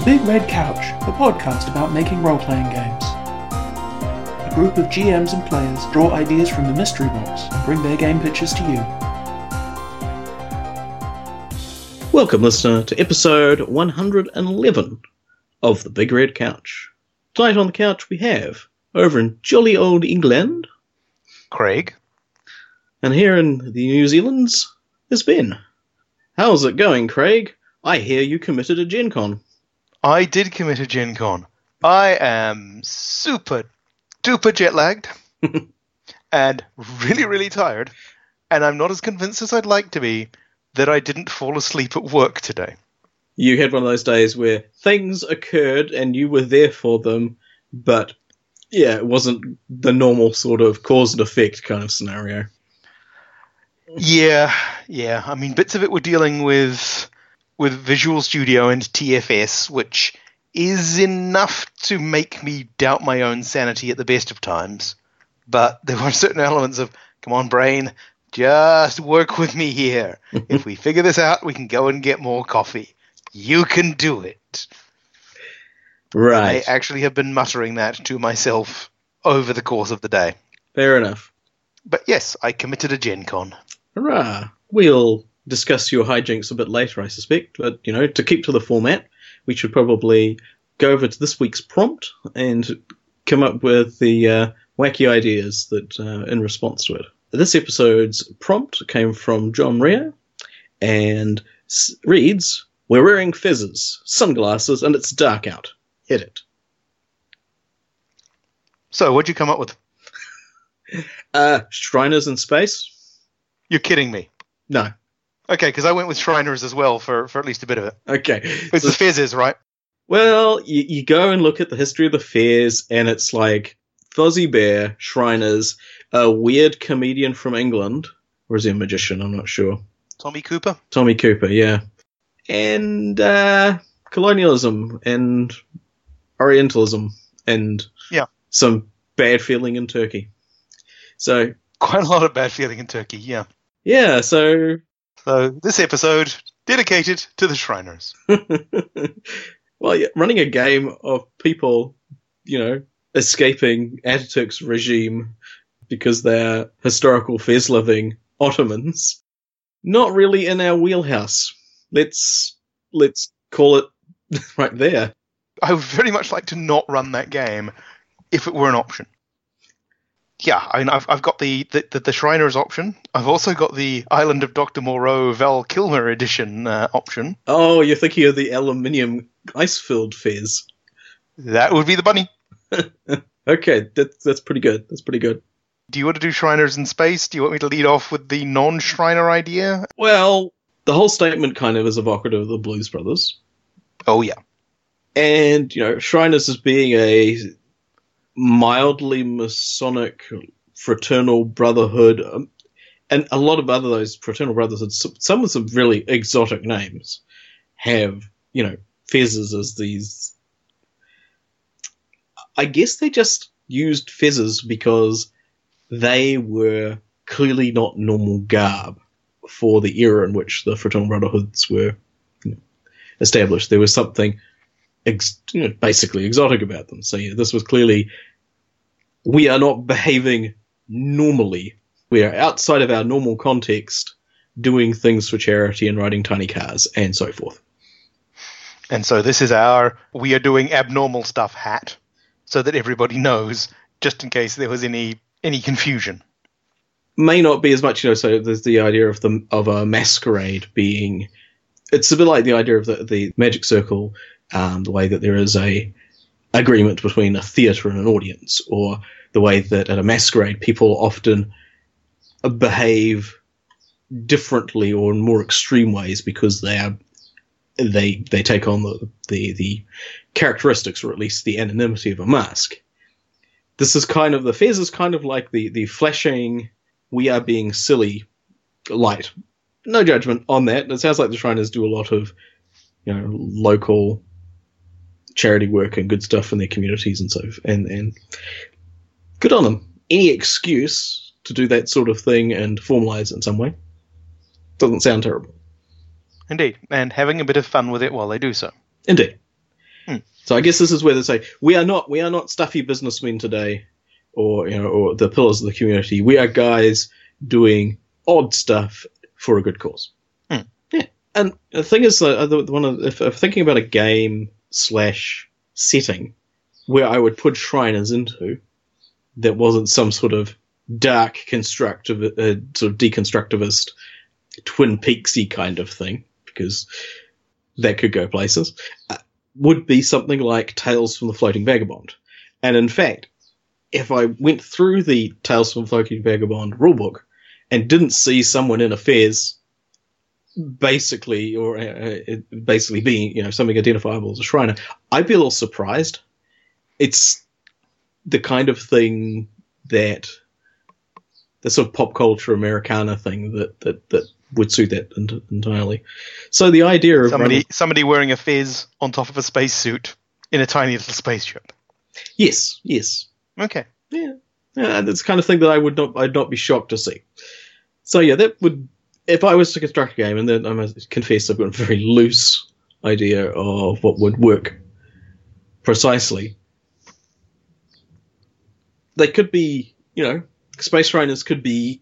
The Big Red Couch, a podcast about making role playing games. A group of GMs and players draw ideas from the mystery box and bring their game pitches to you. Welcome, listener, to episode 111 of The Big Red Couch. Tonight on the couch we have, over in jolly old England, Craig. and here in the New Zealands is Ben. How's it going, Craig? I hear you committed a Gen Con. I did commit a Gen Con. I am super duper jet lagged and really, really tired. And I'm not as convinced as I'd like to be that I didn't fall asleep at work today. You had one of those days where things occurred and you were there for them, but yeah, it wasn't the normal sort of cause and effect kind of scenario. Yeah, yeah. I mean, bits of it were dealing with with Visual Studio and TFS, which is enough to make me doubt my own sanity at the best of times. But there were certain elements of, come on, brain, just work with me here. if we figure this out, we can go and get more coffee. You can do it. Right. I actually have been muttering that to myself over the course of the day. Fair enough. But yes, I committed a Gen Con. Hurrah! We'll discuss your hijinks a bit later, I suspect. But, you know, to keep to the format, we should probably go over to this week's prompt and come up with the uh, wacky ideas that uh, in response to it. This episode's prompt came from John Rea and s- reads We're wearing fezzes, sunglasses, and it's dark out. Hit it. So, what'd you come up with? Uh, Shriners in space? You're kidding me. No. Okay, because I went with Shriners as well for, for at least a bit of it. Okay. It's So- the Fezzes, right? Well, you, you go and look at the history of the fairs, and it's like Fozzie Bear, Shriners, a weird comedian from England, or is he a magician? I'm not sure. Tommy Cooper? Tommy Cooper, yeah. And uh, colonialism and Orientalism and Yeah. some bad feeling in Turkey. So, Quite a lot of bad feeling in Turkey, yeah. yeah, so So, this episode dedicated to the Shriners. well, yeah, running a game of people, you know, escaping Ataturk's regime because they're historical fez living Ottomans, not really in our wheelhouse. Let's let's call it right there. I would very much like to not run that game if it were an option. Yeah, I mean, I've, I've got the, the, the, Shriners option. I've also got the Island of Dr. Moreau Val Kilmer edition uh, option. Oh, you're thinking of the aluminium ice-filled fez. That would be the bunny. Okay, that's that's pretty good. That's pretty good. Do you want to do Shriners in space? Do you want me to lead off with the non Shriner idea? Well, the whole statement kind of is evocative of the Blues Brothers. Oh, yeah. and you know Shriners as being a mildly Masonic fraternal brotherhood, um, and a lot of other those fraternal brotherhoods, some- with some really exotic names, have you know fezzes as these. I guess they just used fezzes because they were clearly not normal garb for the era in which the fraternal brotherhoods were established. There was something ex- you know, basically exotic about them. So yeah, this was clearly we are not behaving normally. We are outside of our normal context, doing things for charity and riding tiny cars and so forth. And so this is our we are doing abnormal stuff hat, so that everybody knows, just in case there was any any confusion. May not be as much, you know. So there's the idea of the of a masquerade being. It's a bit like the idea of the the magic circle, um, the way that there is a agreement between a theatre and an audience, or the way that at a masquerade people often behave differently or in more extreme ways because they are they they take on the the, the characteristics or at least the anonymity of a mask. This is kind of the fez is kind of like the the flashing we are being silly light. No judgment on that. It sounds like the Shriners do a lot of you know local charity work and good stuff in their communities and so and and good on them. Any excuse to do that sort of thing and formalize it in some way doesn't sound terrible. Indeed, and having a bit of fun with it while they do so. Indeed. So I guess this is where they say we are not we are not stuffy businessmen today, or you know, or the pillars of the community. We are guys doing odd stuff for a good cause. Hmm. Yeah, and the thing is, uh, the, the one of, if, if thinking about a game slash setting where I would put Shriners into, that wasn't some sort of dark constructive, uh, sort of deconstructivist, Twin Peaksy kind of thing, because that could go places, uh, would be something like Tales from the Floating Vagabond. And in fact, if I went through the Tales from the Floating Vagabond rulebook and didn't see someone in a affairs basically or uh, uh, basically being you know something identifiable as a shriner i'd be a little surprised it's the kind of thing that the sort of pop culture americana thing that that, that would suit that ent- entirely so the idea of Somebody running- somebody wearing a fez on top of a spacesuit in a tiny little spaceship. yes yes Okay. Yeah, yeah, that's the kind of thing that I would not, I'd not be shocked to see. So yeah, that would, if I was to construct a game, and then I must confess I've got a very loose idea of what would work precisely. They could be, you know, Space Shriners could be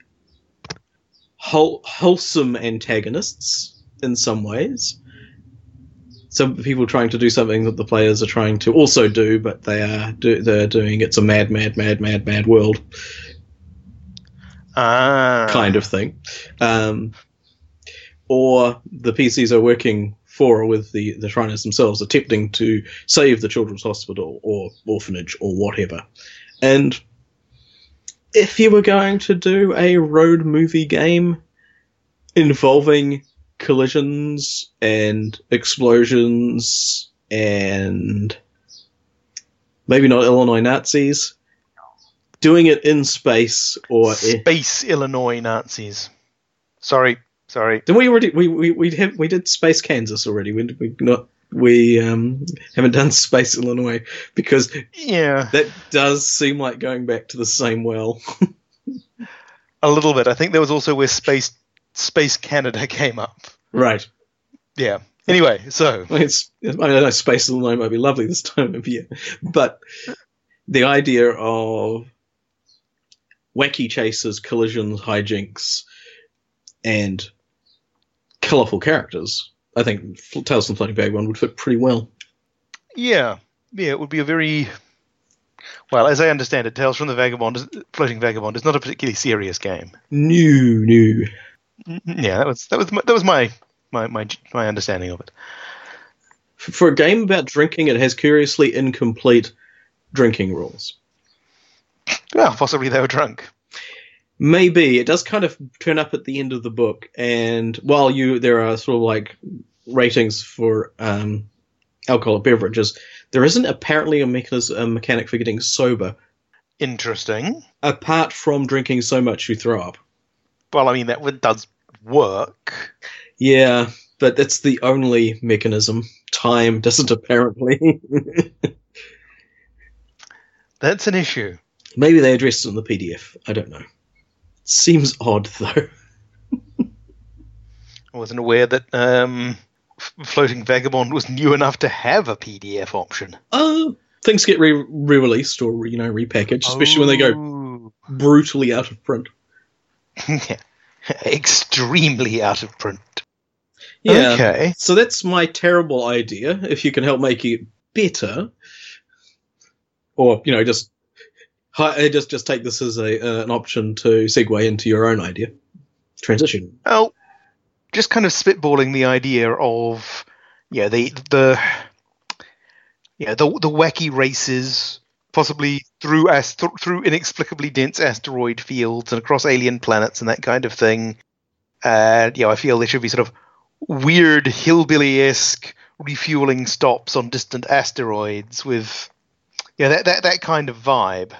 whole, wholesome antagonists in some ways. Some people trying to do something that the players are trying to also do, but they are do, they're doing it's a mad, mad, mad, mad, mad world Ah. kind of thing. Um, or the PCs are working for or with the, the Shriners themselves, attempting to save the children's hospital or orphanage or whatever. And if you were going to do a road movie game involving collisions and explosions and maybe not Illinois Nazis, doing it in space or Space Illinois Nazis. Sorry, sorry. Then we already we we we, have, we did Space Kansas already. We we not we um haven't done Space Illinois because Yeah, that does seem like going back to the same well. a little bit. I think there was also where Space Space Canada came up. right. Yeah. Anyway, so It's I, mean, I know Space Illinois might be lovely this time of year, but the idea of wacky chases, collisions, hijinks, and colourful characters, I think Tales from the Floating Vagabond would fit pretty well. yeah, yeah, it would be a very well, as I understand it, Tales from the Vagabond, is, Floating Vagabond, is not a particularly serious game. New, new. Yeah, that was that was my, that was my my my my understanding of it. For a game about drinking, it has curiously incomplete drinking rules. Well, possibly they were drunk. Maybe it does kind of turn up at the end of the book, and while you there are sort of like ratings for um, alcoholic beverages, there isn't apparently a mechanism, a mechanic for getting sober, Interesting. apart from drinking so much you throw up. Well, I mean that does work. Yeah, but that's the only mechanism. Time doesn't apparently. That's an issue. Maybe they addressed it in the PDF. I don't know. Seems odd though. I wasn't aware that um, Floating Vagabond was new enough to have a PDF option. Uh, things get re- re-released or you know repackaged, especially when they go go brutally out of print. yeah. extremely out of print. Yeah. Okay. So that's my terrible idea. If you can help make it better, or you know, just hi- just just take this as a uh, an option to segue into your own idea. Transition. Oh, just kind of spitballing the idea of yeah the the yeah the the wacky races possibly through ast- through inexplicably dense asteroid fields and across alien planets and that kind of thing. And know, I feel there should be sort of weird hillbilly-esque refueling stops on distant asteroids with yeah that that, that kind of vibe.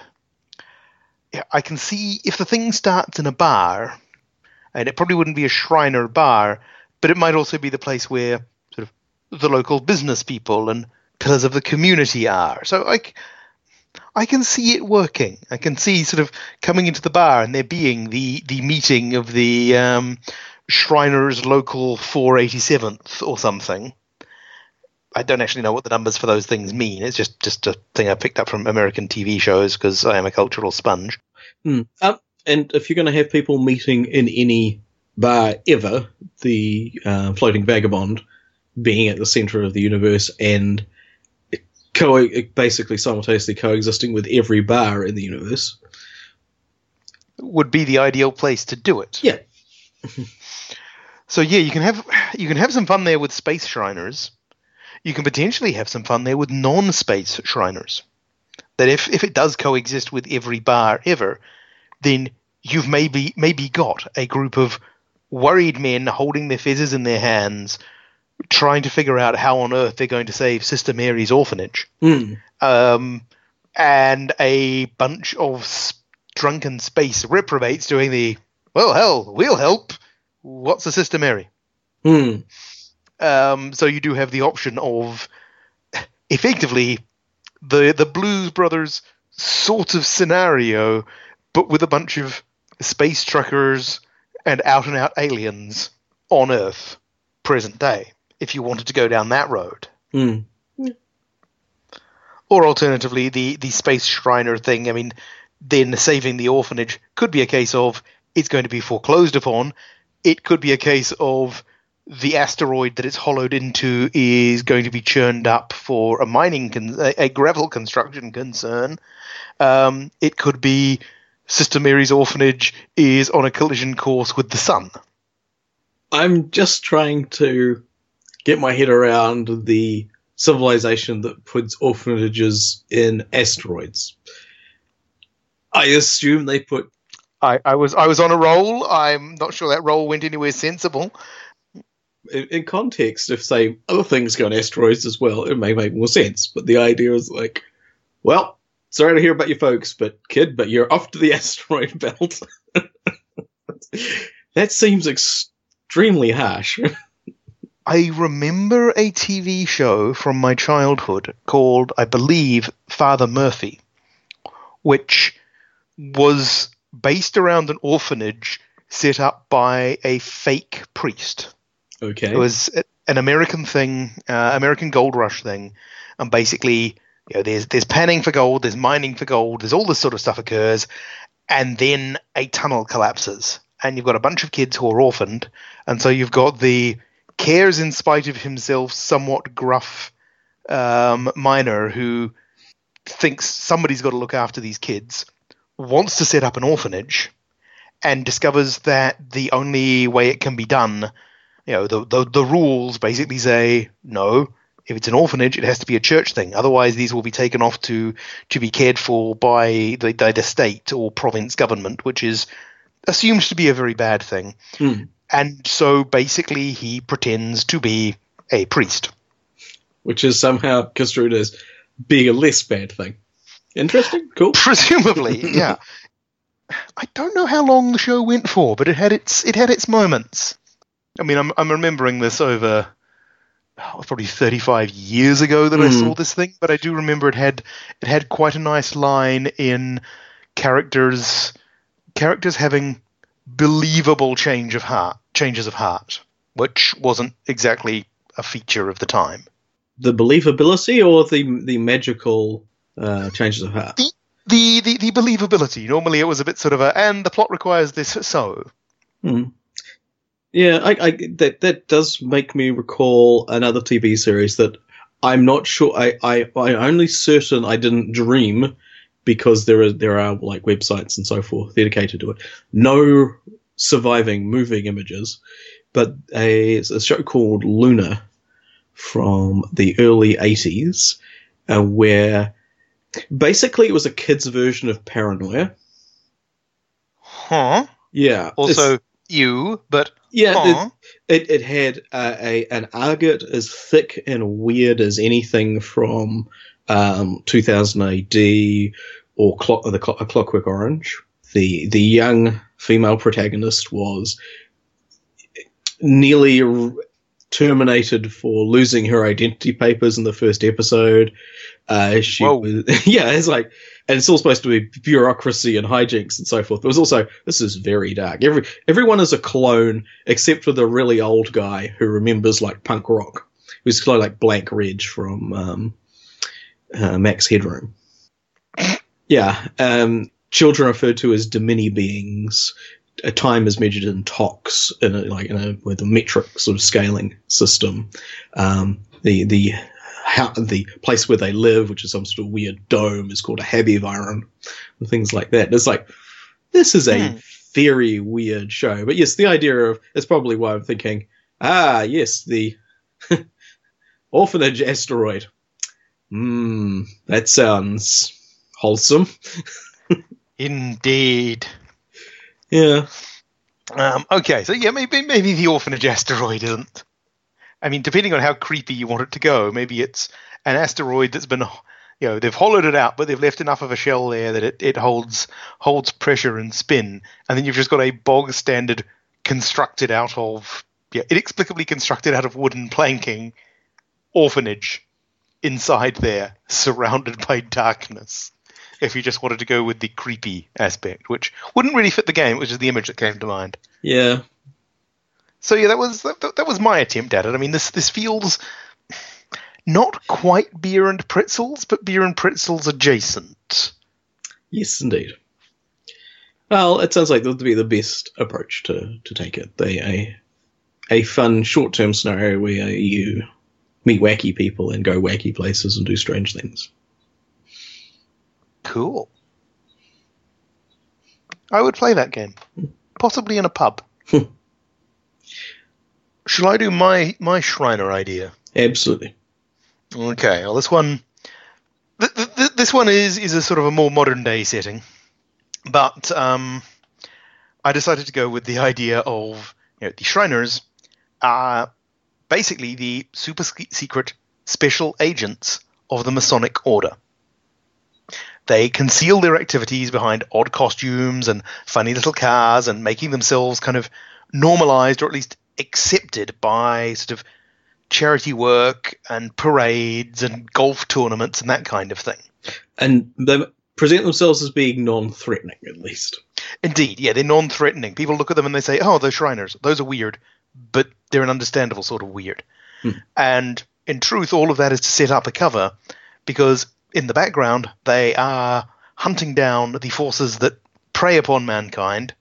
I can see if the thing starts in a bar, and it probably wouldn't be a Shriner bar, but it might also be the place where sort of the local business people and pillars of the community are. So like I can see it working. I can see sort of coming into the bar and there being the the meeting of the um, Shriners local 487th or something. I don't actually know what the numbers for those things mean. It's just just a thing I picked up from American TV shows because I am a cultural sponge. Hmm. Um, and if you're going to have people meeting in any bar ever, the uh, floating vagabond being at the center of the universe and co- basically simultaneously coexisting with every bar in the universe. Would be the ideal place to do it. Yeah. So yeah, you can have you can have some fun there with space Shriners. You can potentially have some fun there with non-space Shriners. That if if it does coexist with every bar ever, then you've maybe maybe got a group of worried men holding their fezzes in their hands, trying to figure out how on earth they're going to save Sister Mary's orphanage, Hmm. um, and a bunch of s- drunken space reprobates doing the well, hell, we'll help. What's a Sister Mary? Hmm. Um, so you do have the option of effectively the the Blues Brothers sort of scenario, but with a bunch of space truckers and out and out aliens on Earth, present day. If you wanted to go down that road, Hmm. or alternatively the the space Shriner thing. I mean, then saving the orphanage could be a case of it's going to be foreclosed upon. It could be a case of the asteroid that it's hollowed into is going to be churned up for a mining, con- a, gravel construction concern. Um, it could be Sister Mary's orphanage is on a collision course with the sun. I'm just trying to get my head around the civilization that puts orphanages in asteroids. I assume they put. I, I was I was on a roll. I'm not sure that roll went anywhere sensible. In, context, if say other things go on asteroids as well, it may make more sense. But the idea is like, well, sorry to hear about your folks, but kid, but you're off to the asteroid belt. that seems extremely harsh. I remember a TV show from my childhood called, I believe, Father Murphy, which was based around an orphanage set up by a fake priest. Okay. It was an American thing, uh, American gold rush thing, and basically, you know, there's there's panning for gold, there's mining for gold, there's all this sort of stuff occurs, and then a tunnel collapses, and you've got a bunch of kids who are orphaned, and so you've got the cares in spite of himself, somewhat gruff um, miner who thinks somebody's got to look after these kids, wants to set up an orphanage, and discovers that the only way it can be done you know the, the the rules basically say no if it's an orphanage it has to be a church thing otherwise these will be taken off to to be cared for by the, the, state or province government which is assumed to be a very bad thing Hmm. and so basically he pretends to be a priest Which is somehow construed as being a less bad thing. Interesting. Cool. presumably yeah i don't know how long the show went for but it had its it had its moments i mean i'm, I'm remembering this over oh, probably 35 years ago that i Hmm. saw this thing but i do remember it had it had quite a nice line in characters characters having believable change of heart changes of heart which wasn't exactly a feature of the time The believability or the the magical uh, changes of heart? the, the the believability normally it was a bit sort of a and the plot requires this so Hmm. Yeah, I, I, that that does make me recall another TV series that I'm not sure. I, I I'm only certain I didn't dream because there are there are like websites and so forth dedicated to it. No surviving moving images, but a, it's a show called Luna from the early 80s, uh, where basically it was a kid's version of Paranoia. huh Yeah. also you but yeah, it, it, it had uh, a an agate as thick and weird as anything from um, 2000 AD or clock, the Clock- A Clockwork Orange. The the young female protagonist was nearly terminated for losing her identity papers in the first episode. Uh, she Whoa. was, yeah, it's like, and it's all supposed to be bureaucracy and hijinks and so forth. But it was also this is very dark. Every everyone is a clone except for the really old guy who remembers like punk rock. who's kind of like Blank Reg from um, uh, Max Headroom. Yeah, um, children referred to as Domini beings. A time is measured in tox, in a, like in a, with a metric sort of scaling system. Um, the the how, the place where they live, which is some sort of weird dome, is called a Habiviron, and things like that. It's like this is a Hmm. very weird show, but yes, the idea of it's probably why I'm thinking, ah, yes, the orphanage asteroid. Hmm, that sounds wholesome. Indeed. Yeah, Um, okay, so yeah, maybe maybe the orphanage asteroid isn't. I mean, depending on how creepy you want it to go, maybe it's an asteroid that's been, you know, they've hollowed it out, but they've left enough of a shell there that it, it holds holds pressure and spin, and then you've just got a bog standard constructed out of, yeah, inexplicably constructed out of wooden planking orphanage inside there, surrounded by darkness. If you just wanted to go with the creepy aspect, which wouldn't really fit the game, which is the image that came to mind. yeah. So yeah, that was that, that was my attempt at it. I mean, this this feels not quite beer and pretzels, but beer and pretzels adjacent. Yes, indeed. Well, it sounds like that would be the best approach to, to take it. They a a fun short term scenario where you meet wacky people and go wacky places and do strange things. Cool. I would play that game, possibly in a pub. Shall I do my my Shriner idea? Absolutely. Okay. Well, this one, th- th- th- this one is is a sort of a more modern day setting, but um, I decided to go with the idea of you know, the Shriners are basically the super secret special agents of the Masonic Order. They conceal their activities behind odd costumes and funny little cars and making themselves kind of normalized or at least accepted by sort of charity work and parades and golf tournaments and that kind of thing. And they present themselves as being non threatening, at least. Indeed, yeah, they're non-threatening. People look at them and they say, "Oh, those Shriners, those are weird," but they're an understandable sort of weird. Hmm. And in truth, all of that is to set up a cover, because in the background they are hunting down the forces that prey upon mankind.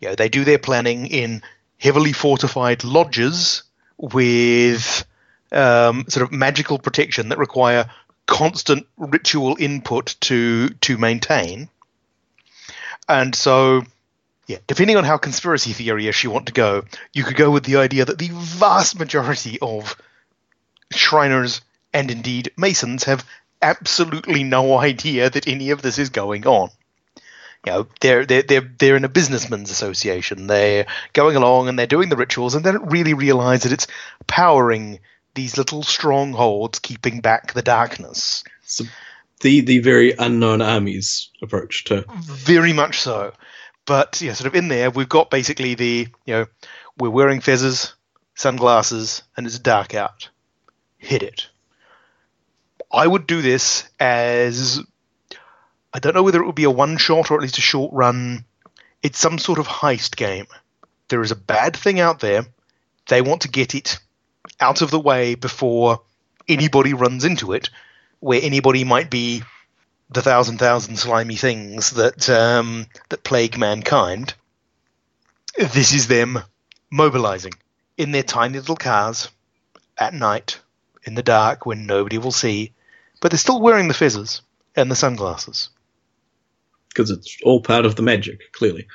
You know, they do their planning in heavily fortified lodges with um, sort of magical protection that require constant ritual input to to maintain. And so, yeah, depending on how conspiracy theory-ish you want to go, you could go with the idea that the vast majority of Shriners and indeed Masons have absolutely no idea that any of this is going on. You know, they're they're they're they're in a businessman's association. They're going along and they're doing the rituals, and they don't really realize that it's powering these little strongholds, keeping back the darkness. So the the very unknown armies approach to Very much so. But yeah, sort of in there, we've got basically the you know we're wearing fezzes, sunglasses, and it's dark out. Hit it. I would do this as I don't know whether it would be a one shot or at least a short run. It's some sort of heist game. There is a bad thing out there. They want to get it out of the way before anybody runs into it, where anybody might be the thousand thousand slimy things that um, that plague mankind. This is them mobilizing in their tiny little cars at night in the dark when nobody will see, but they're still wearing the fezzes and the sunglasses. because it's all part of the magic, clearly.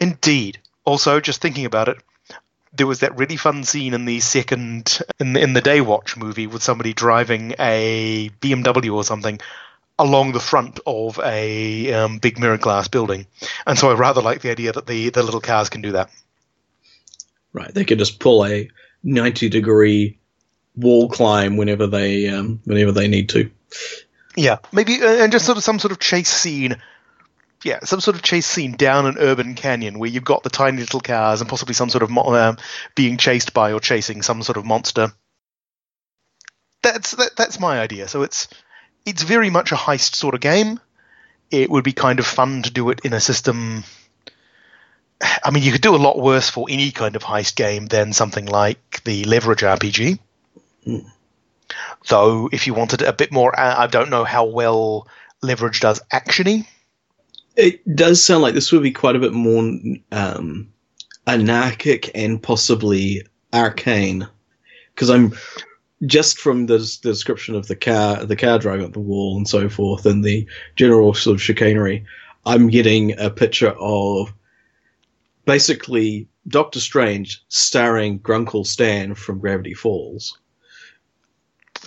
Indeed. Also, just thinking about it, there was that really fun scene in the second in the, in the Daywatch movie with somebody driving a BMW or something along the front of a um, big mirror glass building, and so I rather like the idea that the the little cars can do that. Right, they can just pull a ninety degree wall climb whenever they um, whenever they need to. Yeah, maybe uh, and just sort of some sort of chase scene. Yeah, some sort of chase scene down an urban canyon where you've got the tiny little cars and possibly some sort of mo- um, being chased by or chasing some sort of monster. That's that, that's my idea. So it's it's very much a heist sort of game. It would be kind of fun to do it in a system. I mean, you could do a lot worse for any kind of heist game than something like the Leverage RPG. Though, if you wanted a bit more, I I don't know how well leverage does actiony. It does sound like this would be quite a bit more um, anarchic and possibly arcane, because I'm just from the, the description of the car, the car driving up the wall and so forth, and the general sort of chicanery. I'm getting a picture of basically Doctor Strange starring Grunkle Stan from Gravity Falls.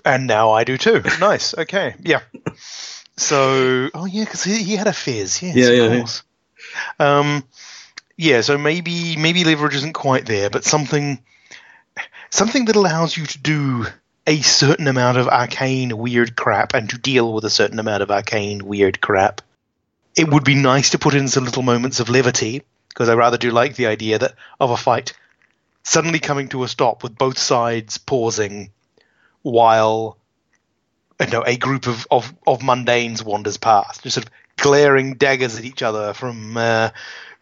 And now I do too. nice. Okay. Yeah. So, oh yeah, because he, he had a fizz. Yes, Yeah, of yeah, yeah. Um, yeah. So maybe maybe leverage isn't quite there, but something something that allows you to do a certain amount of arcane weird crap and to deal with a certain amount of arcane weird crap. It would be nice to put in some little moments of levity because I rather do like the idea that of a fight suddenly coming to a stop with both sides pausing while you know a group of, of, of mundanes wanders past, just sort of glaring daggers at each other from uh,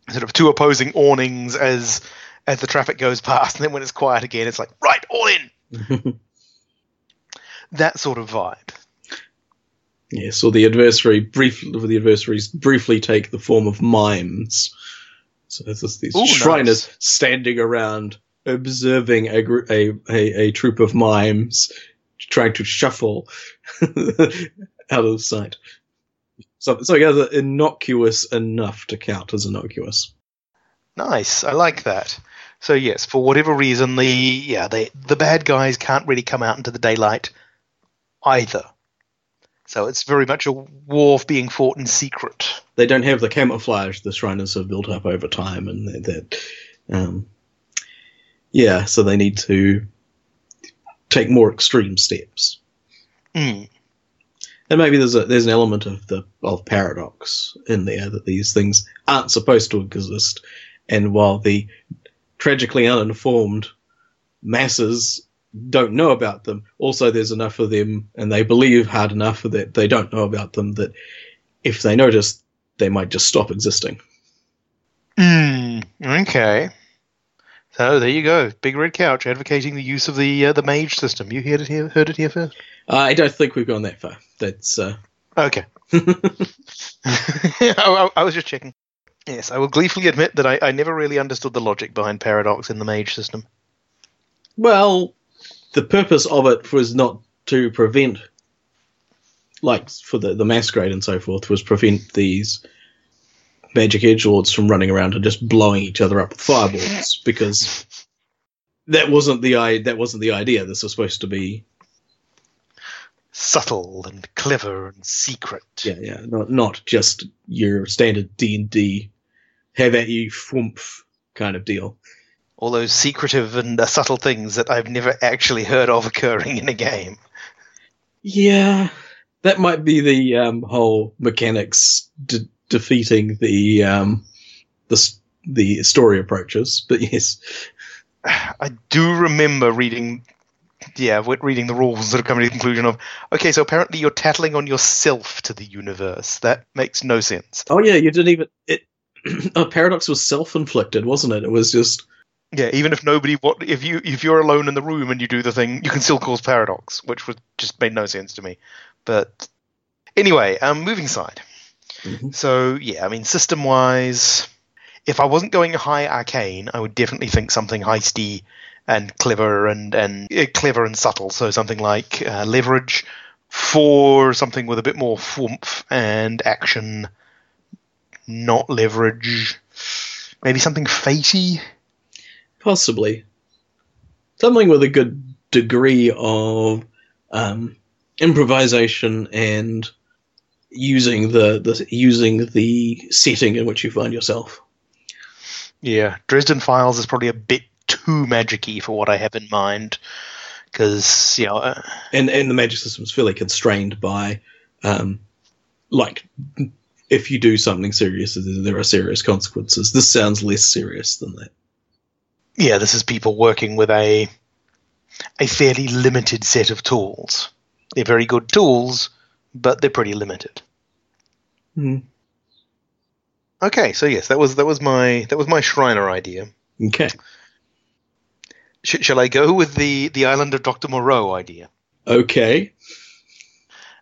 sort of two opposing awnings as as the traffic goes past, and then when it's quiet again, it's like right, all in. That sort of vibe. Yes, or the adversary brief the adversaries briefly take the form of mimes. So there's this, these Ooh, Shriners nice. standing around observing a, a, a a troop of mimes trying to shuffle out of sight. So, so yeah, they're innocuous enough to count as innocuous. Nice, I like that. So yes, for whatever reason, the yeah they the bad guys can't really come out into the daylight either. So it's very much a war being fought in secret. They don't have the camouflage the Shriners have built up over time, and that, that um, yeah, so they need to take more extreme steps. Mm. And maybe there's a there's an element of the of paradox in there that these things aren't supposed to exist, and while the tragically uninformed masses don't know about them, also there's enough of them, and they believe hard enough that they don't know about them that if they notice, they might just stop existing. Mm. Okay. So there you go, Big Red Couch advocating the use of the uh, the mage system. You heard it here, heard it here first. I don't think we've gone that far. That's uh, Okay. I, I- I was just checking. Yes, I will gleefully admit that I, I never really understood the logic behind paradox in the mage system. Well, the purpose of it was not to prevent, like for the the masquerade and so forth, was prevent these magic edge lords from running around and just blowing each other up with fireballs because that wasn't the i that wasn't the idea. This was supposed to be Subtle and clever and secret. yeah yeah not not just your standard D and D have at you fwoomph kind of deal. All those secretive and uh, subtle things that I've never actually heard of occurring in a game. Yeah, that might be the um, whole mechanics defeating the um, the the story approaches. But yes, I do remember reading, yeah, reading the rules that have come to the conclusion of, okay, so apparently you're tattling on yourself to the universe. That makes no sense. oh yeah, you didn't even it. oh, paradox was self-inflicted, wasn't it? It was just Yeah, even if nobody, what if you if you're alone in the room and you do the thing, you can still cause paradox, which was just made no sense to me. But anyway, um, moving side. Mhm. So yeah, I mean, system wise, if I wasn't going high arcane, I would definitely think something heisty and clever and and uh, clever and subtle. So something like uh, leverage for something with a bit more whoomph and action, not leverage. Maybe something fatey. possibly something with a good degree of um, improvisation and using the, the using the setting in which you find yourself. Yeah, Dresden Files is probably a bit too magicy for what I have in mind, because you know, uh, and and the magic system is fairly constrained by um like if you do something serious there are serious consequences this sounds less serious than that yeah, this is people working with a a fairly limited set of tools. They're very good tools, but they're pretty limited. Hmm. Okay, so yes, that was that was my that was my Shriner idea. okay Sh- shall I go with the the island of Doctor Moreau idea? Okay.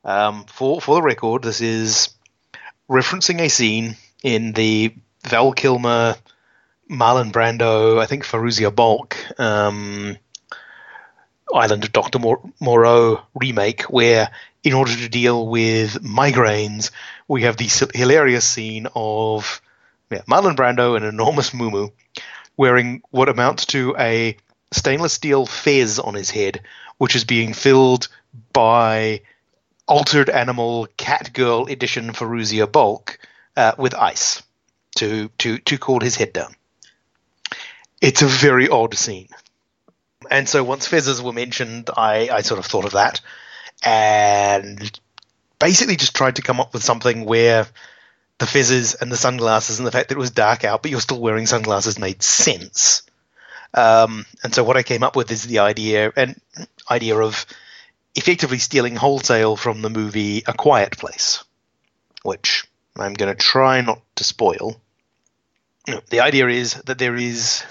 Um, for for the record, this is referencing a scene in the Val Kilmer, Marlon Brando, I think Fairuza Balk, um, Island of Doctor Moreau remake, where in order to deal with migraines, we have the hilarious scene of yeah, Marlon Brando, an enormous Mumu wearing what amounts to a stainless steel fez on his head, which is being filled by altered animal cat girl edition Fairuza Balk uh, with ice to to to cool his head down. It's a very odd scene. And so once fezzes were mentioned, I, I sort of thought of that and basically just tried to come up with something where the fezzes and the sunglasses and the fact that it was dark out, but you're still wearing sunglasses made sense. Um, and so what I came up with is the idea and idea of effectively stealing wholesale from the movie A Quiet Place, which I'm going to try not to spoil. The idea is that there is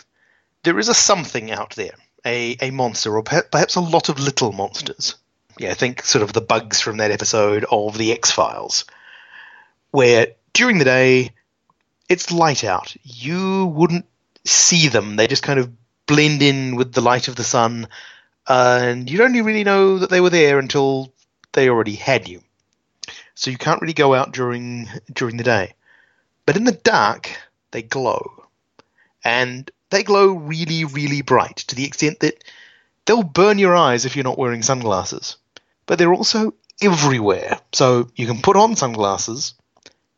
there is a something out there, a, a monster, or perhaps a lot of little monsters. Yeah, I think sort of the bugs from that episode of The X Files, where during the day it's light out. You wouldn't see them, they just kind of blend in with the light of the sun, and you don't really know that they were there until they already had you. So you can't really go out during during the day. But in the dark, they glow. And they glow really, really bright to the extent that they'll burn your eyes if you're not wearing sunglasses. But they're also everywhere. So you can put on sunglasses,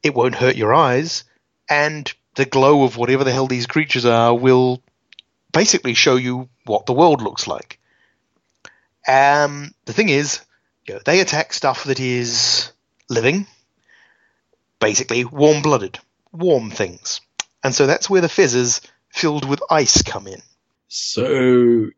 it won't hurt your eyes, and the glow of whatever the hell these creatures are will basically show you what the world looks like. Um, the thing is, you know, they attack stuff that is living, basically warm blooded, warm things. And so that's where the fizzes filled with ice come in. So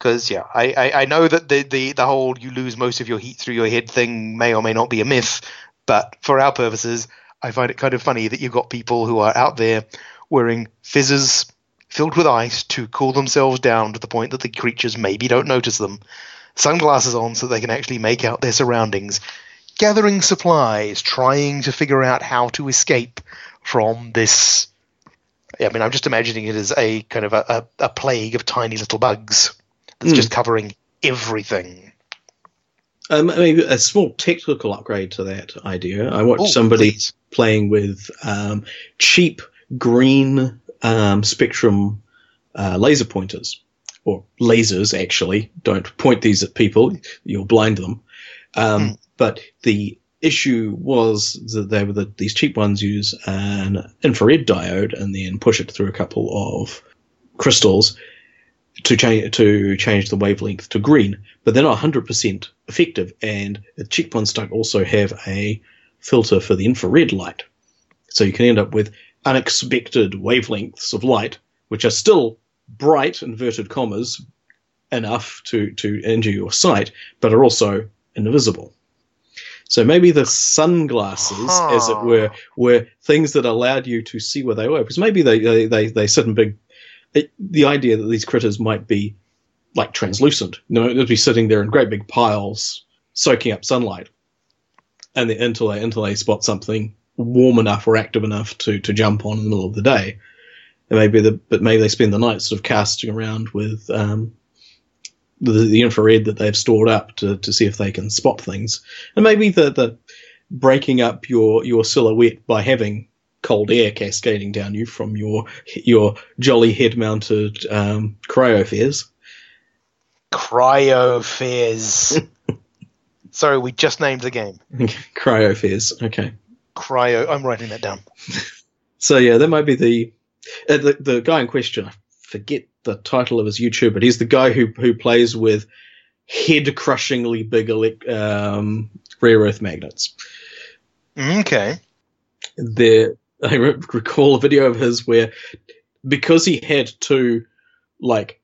Because, yeah, I, I, I know that the, the, the whole you lose most of your heat through your head thing may or may not be a myth, but for our purposes, I find it kind of funny that you've got people who are out there wearing fizzes filled with ice to cool themselves down to the point that the creatures maybe don't notice them, sunglasses on so they can actually make out their surroundings, gathering supplies, trying to figure out how to escape from this. I mean, I'm just imagining it as a kind of a, a, a plague of tiny little bugs that's Hmm. just covering everything. um, I mean, a small technical upgrade to that idea. I watched Oh, somebody please. playing with um, cheap green um, spectrum uh, laser pointers or lasers. Actually, don't point these at people; you'll blind them. Um, Hmm. But the issue was that they were the, these cheap ones use an infrared diode and then push it through a couple of crystals to change to change the wavelength to green, but they're not 100% effective. And the don't also have a filter for the infrared light, so you can end up with unexpected wavelengths of light, which are still bright inverted commas enough to to injure your sight, but are also invisible. So maybe the sunglasses, as it were, were things that allowed you to see where they were. Because maybe they they, they, they sit in big. It, the idea that these critters might be like translucent, you know, they'd be sitting there in great big piles, soaking up sunlight, and they until they spot something warm enough or active enough to to jump on in the middle of the day. And maybe the but maybe they spend the night sort of casting around with um, the, the infrared that they've stored up to, to see if they can spot things. And maybe the, the breaking up your, your silhouette by having cold air cascading down you from your your jolly head mounted um, cryopheres. Cryo Fizz. Sorry, we just named the game. cryopheres. Okay. Cryo. I'm writing that down. So yeah, that might be the, uh, the the guy in question. I forget the title of his YouTube, but he's the guy who who plays with head crushingly big um, rare earth magnets. Okay. there I re- recall a video of his where because he had two like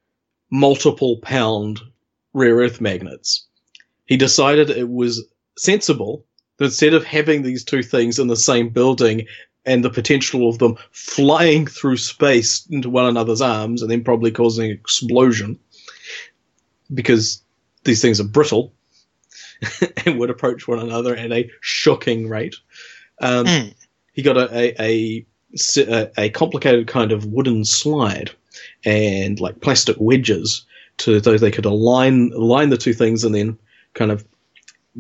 multiple pound rare earth magnets, he decided it was sensible that instead of having these two things in the same building and the potential of them flying through space into one another's arms and then probably causing an explosion, because these things are brittle and would approach one another at a shocking rate. Um, Mm. He got a, a, a, a, complicated kind of wooden slide and like plastic wedges to so they could align align the two things and then kind of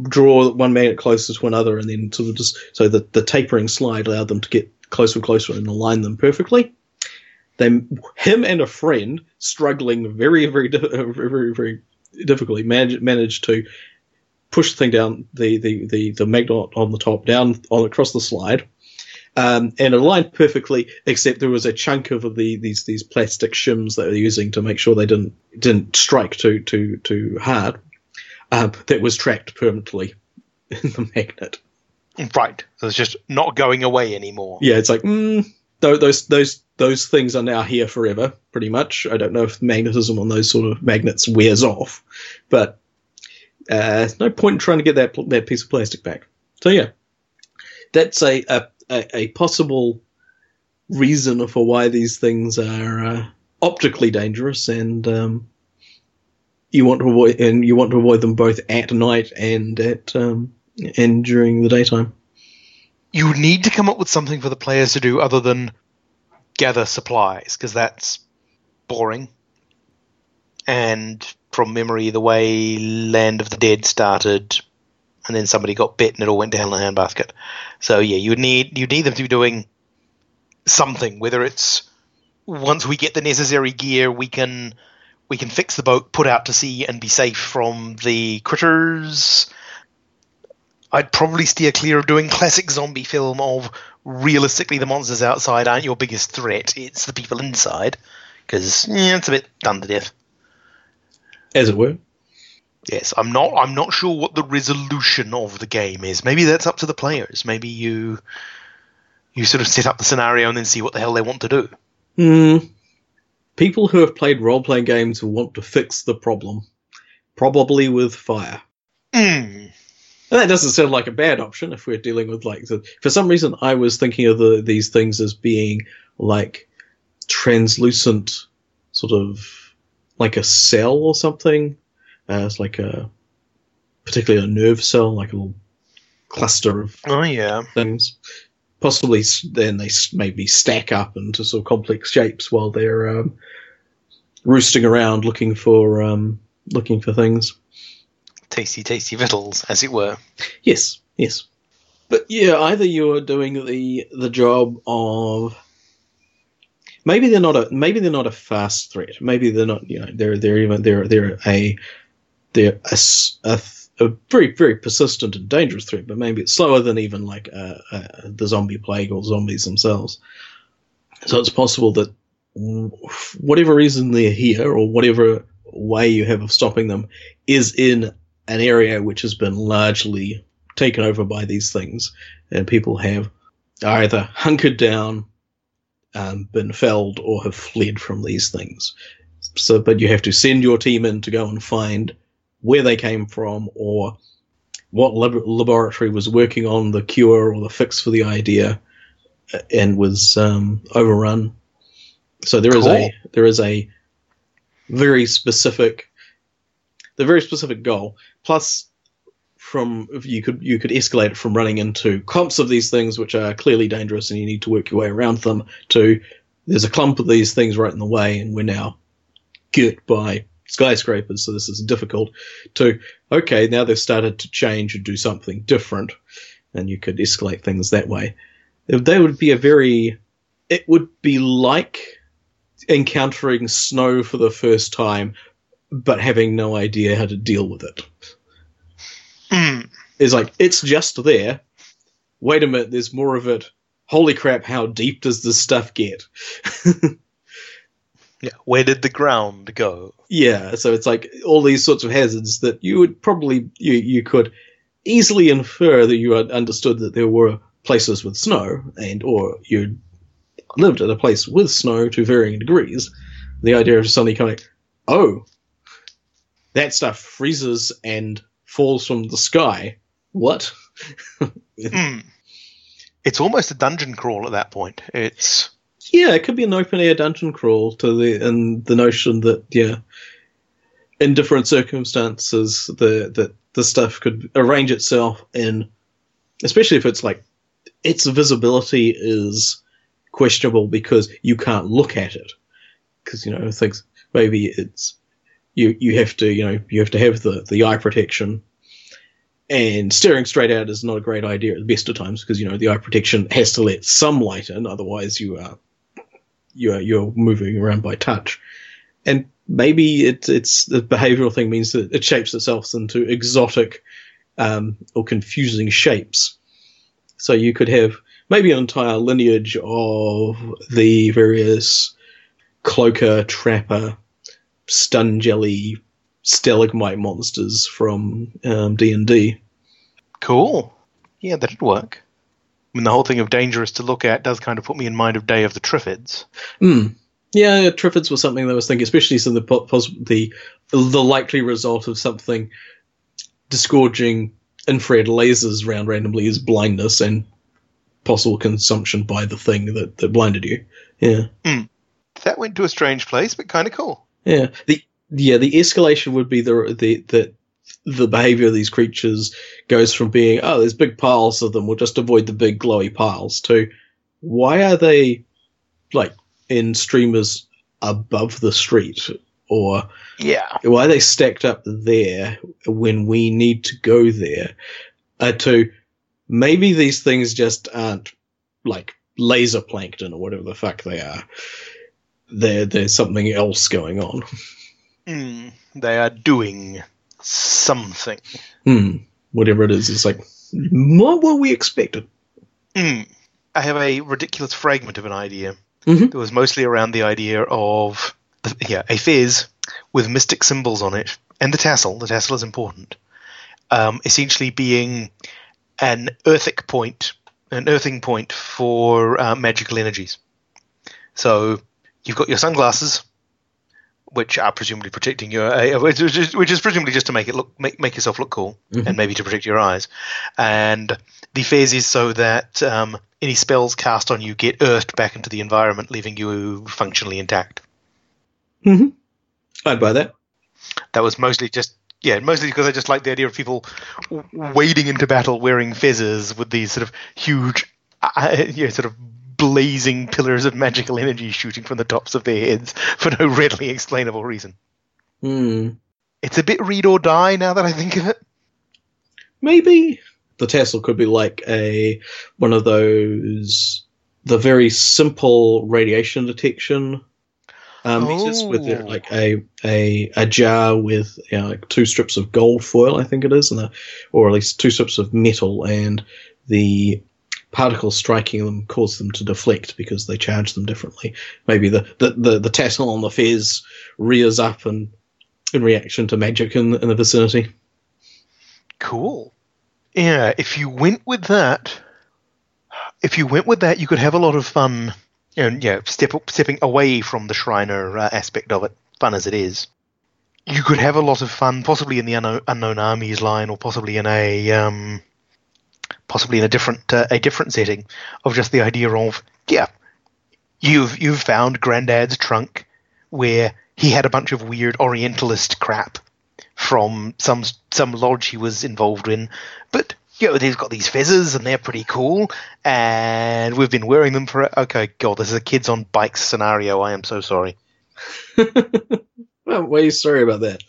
draw one magnet closer to another and then sort of just so that the tapering slide allowed them to get closer and closer and align them perfectly. Then him and a friend struggling very very very very difficultly managed managed to push the thing down the the the, the magnet on the top down on across the slide. Um, and aligned perfectly, except there was a chunk of the these these plastic shims that they were using to make sure they didn't didn't strike too too too hard. Um, that was trapped permanently in the magnet. Right. So it's just not going away anymore. Yeah, it's like mm, those those those things are now here forever, pretty much. I don't know if magnetism on those sort of magnets wears off, but uh, no point in trying to get that that piece of plastic back. So yeah, that's a a, a, a possible reason for why these things are uh, optically dangerous, and um, you want to avoid and you want to avoid them both at night and at um, and during the daytime. You need to come up with something for the players to do other than gather supplies, because that's boring. And from memory, the way Land of the Dead started, and then somebody got bit and it all went down in a handbasket. So yeah, you need you need them to be doing something. Whether it's once we get the necessary gear, we can we can fix the boat, put out to sea, and be safe from the critters. I'd probably steer clear of doing classic zombie film of realistically the monsters outside aren't your biggest threat; it's the people inside, because yeah, it's a bit done to death. As it were. Yes, I'm not. I'm not sure what the resolution of the game is. Maybe that's up to the players. Maybe you you sort of set up the scenario and then see what the hell they want to do. Hmm. People who have played role playing games will want to fix the problem, probably with fire. Mm. And that doesn't sound like a bad option if we're dealing with like the, for some reason I was thinking of the, these things as being like translucent, sort of like a cell or something. It's like a particularly a nerve cell, like a little cluster of Oh yeah. things. Possibly then they maybe stack up into sort of complex shapes while they're um, roosting around looking for um, looking for things. Tasty, tasty victuals, as it were. Yes, yes. But yeah, either you're doing the the job of maybe they're not a maybe they're not a fast threat. Maybe they're not you know they're they're even they're they're a they're a, a a very very persistent and dangerous threat. But maybe it's slower than even like uh, uh, the zombie plague or zombies themselves. So it's possible that whatever reason they're here or whatever way you have of stopping them is in an area which has been largely taken over by these things, and people have either hunkered down, um, been felled, or have fled from these things. So, but you have to send your team in to go and find where they came from or what lab- laboratory was working on the cure or the fix for the idea uh, and was um, overrun. So there is Cool. a there is a very specific the very specific goal. Plus, from you could you could escalate it from running into clumps of these things which are clearly dangerous and you need to work your way around them to there's a clump of these things right in the way and we're now girt by skyscrapers so this is difficult to okay now they've started to change and do something different and you could escalate things that way they would be a very it would be like encountering snow for the first time but having no idea how to deal with it Mm. it's like it's just there. Wait a minute, there's more of it. Holy crap! How deep does this stuff get? Yeah. Where did the ground go? yeah, so it's like all these sorts of hazards that you would probably you you could easily infer that you had understood that there were places with snow and or you lived at a place with snow to varying degrees. The idea of suddenly coming, oh, that stuff freezes and falls from the sky. What? Mm. It's almost a dungeon crawl at that point. It's Yeah, it could be an open air dungeon crawl to the and the notion that yeah, in different circumstances, the the the stuff could arrange itself in, especially if it's like its visibility is questionable because you can't look at it. Because you know things maybe it's you you have to you know you have to have the the eye protection. And staring straight out is not a great idea at the best of times because you know the eye protection has to let some light in otherwise you are you are you're moving around by touch and maybe it, it's the behavioral thing means that it shapes itself into exotic um, or confusing shapes so you could have maybe an entire lineage of the various cloaker trapper stun jelly stalagmite monsters from um, D&D. Cool. Yeah, that'd work. I mean, the whole thing of dangerous to look at does kind of put me in mind of Day of the Triffids. Mm. Yeah, Triffids was something that I was thinking, especially some of the, pos- the the likely result of something disgorging infrared lasers around randomly is blindness and possible consumption by the thing that, that blinded you. Yeah. Mm. That went to a strange place, but kind of cool. Yeah. The yeah, the escalation would be the the the the behavior of these creatures goes from being oh there's big piles of them we'll just avoid the big glowy piles to why are they like in streamers above the street or Yeah. why are they stacked up there when we need to go there uh, to maybe these things just aren't like laser plankton or whatever the fuck they are there there's something else going on Mm. They are doing something. Hmm. Whatever it is, it's like, what were we expected? Mm. I have a ridiculous fragment of an idea Mhm. that was mostly around the idea of yeah a fez with mystic symbols on it and the tassel. The tassel is important. Um, essentially being an earthic point, an earthing point for uh, magical energies. So you've got your sunglasses, which are presumably protecting your, uh, which is, which is presumably just to make it look, make, make yourself look cool, Mhm. and maybe to protect your eyes. And the fez is so that um, any spells cast on you get earthed back into the environment, leaving you functionally intact. Mm-hmm. I'd buy that. That was mostly just. Yeah, mostly because I just like the idea of people wading into battle wearing fezzes with these sort of huge, uh, you know, sort of blazing pillars of magical energy shooting from the tops of their heads for no readily explainable reason. Hmm. It's a bit read or die now that I think of it. Maybe the tassel could be like a one of those the very simple radiation detection um, meters with Oh. like a, a a jar with you know, like two strips of gold foil, I think it is, and a, or at least two strips of metal, and the particles striking them cause them to deflect because they charge them differently. Maybe the, the, the, the tassel on the fez rears up and in reaction to magic in, in the vicinity. Cool. Yeah, if you went with that, if you went with that, you could have a lot of fun. And yeah, step up, stepping away from the Shriner uh, aspect of it, fun as it is. You could have a lot of fun, possibly in the unknown, unknown armies line, or possibly in a um, possibly in a different uh, a different setting of just the idea of yeah, you've you've found Granddad's trunk where he had a bunch of weird Orientalist crap from some some lodge he was involved in. But you know, they've got these fezzes and they're pretty cool, and we've been wearing them for. Okay, God, this is a kids on bikes scenario. I am so sorry. well, why are you sorry about that?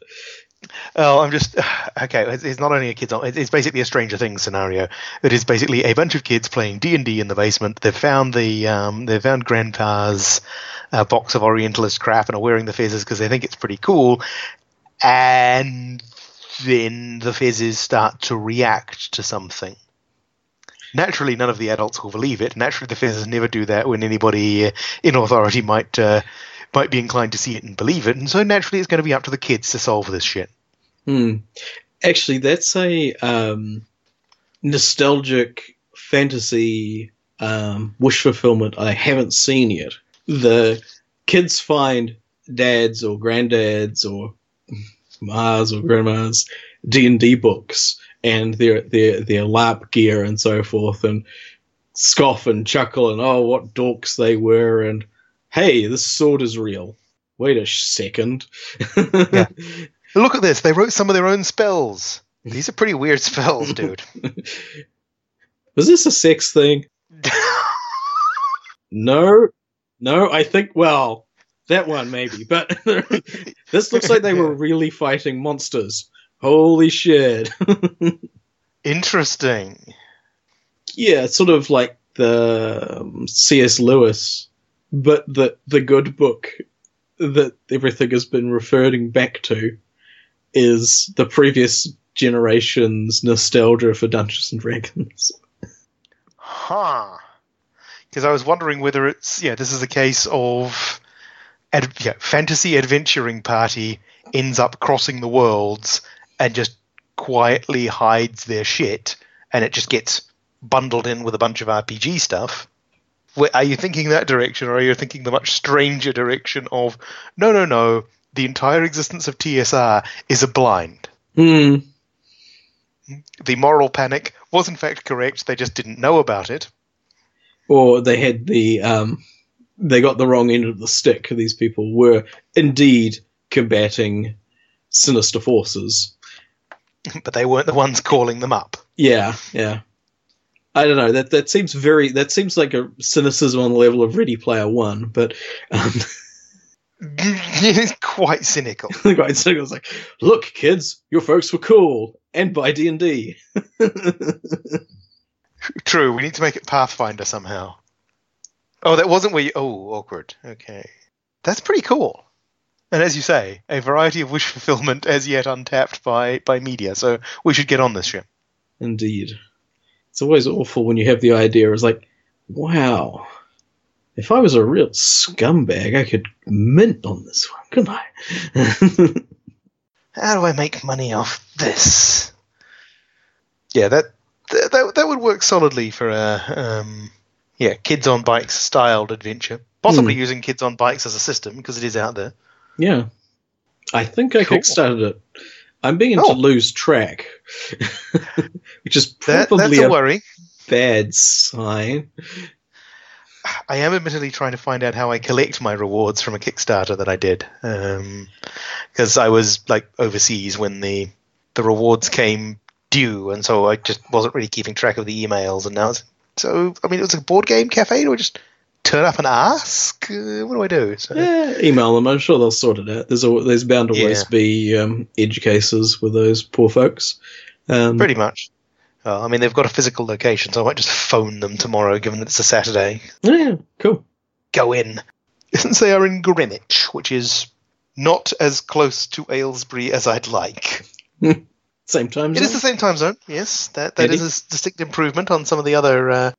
Oh, I'm just okay. It's, not only a kids it's basically a Stranger Things scenario. It is basically a bunch of kids playing D and D in the basement. They've found the um, they've found Grandpa's uh, box of Orientalist crap and are wearing the fezzes because they think it's pretty cool. And then the fezzes start to react to something. Naturally, none of the adults will believe it. Naturally, the fezzes never do that when anybody uh, in authority might uh, might be inclined to see it and believe it. And so naturally, it's going to be up to the kids to solve this shit. Hmm. Actually, that's a um, nostalgic fantasy um, wish fulfillment I haven't seen yet. The kids find dads or granddads or Mars or grandmas D and D books and their their their LARP gear and so forth and scoff and chuckle and oh what dorks they were and hey this sword is real. Wait a second. Yeah. Look at this. They wrote some of their own spells. These are pretty weird spells, dude. Was this a sex thing? No, no. I think well, that one maybe, but this looks like they were really fighting monsters. Holy shit! Interesting. yeah, it's sort of like the um, C.S. Lewis, but the the good book that everything has been referring back to is the previous generation's nostalgia for Dungeons and Dragons. Huh. Because I was wondering whether it's yeah, this is a case of ad, yeah, fantasy adventuring party ends up crossing the worlds and just quietly hides their shit, and it just gets bundled in with a bunch of RPG stuff. Are you thinking that direction, or are you thinking the much stranger direction of no, no, no? The entire existence of TSR is a blind. Hmm. The moral panic was in fact correct. They just didn't know about it. or they had the um, they got the wrong end of the stick. These people were indeed combating sinister forces. but they weren't the ones calling them up. Yeah, yeah. I don't know. That that seems very. That seems like a cynicism on the level of Ready Player One, but um, Quite cynical. the guy in was like, "Look, kids, your folks were cool, and buy D and D." True, we need to make it Pathfinder somehow. Oh, that wasn't where you. Oh, awkward. Okay. That's pretty cool. And as you say, a variety of wish fulfillment as yet untapped by, by media, so we should get on this ship. Indeed. It's always awful when you have the idea. It's like, wow, if I was a real scumbag, I could mint on this one, couldn't I? How do I make money off this? Yeah, that that, that, that would work solidly for a um, yeah kids on bikes styled adventure. Possibly using kids on bikes as a system because it is out there. yeah. I think I Cool. kickstarted it. I'm beginning Oh. to lose track, which is That, probably that's a a worry. bad sign. I am admittedly trying to find out how I collect my rewards from a Kickstarter that I did, um, because I was like overseas when the the rewards came due, and so I just wasn't really keeping track of the emails. And now, it's, so I mean, it was a board game cafe. I just turn up and ask? Uh, what do I do? So, Yeah, email them. I'm sure they'll sort it out. There's al- there's bound to always Yeah. be um, edge cases with those poor folks. Um, Pretty much. Well, I mean, they've got a physical location, so I might just phone them tomorrow, given that it's a Saturday. yeah, cool. Go in. Since they are in Greenwich, which is not as close to Aylesbury as I'd like. Same time It is the same time zone. Yes, that that Maybe. is a distinct improvement on some of the other uh,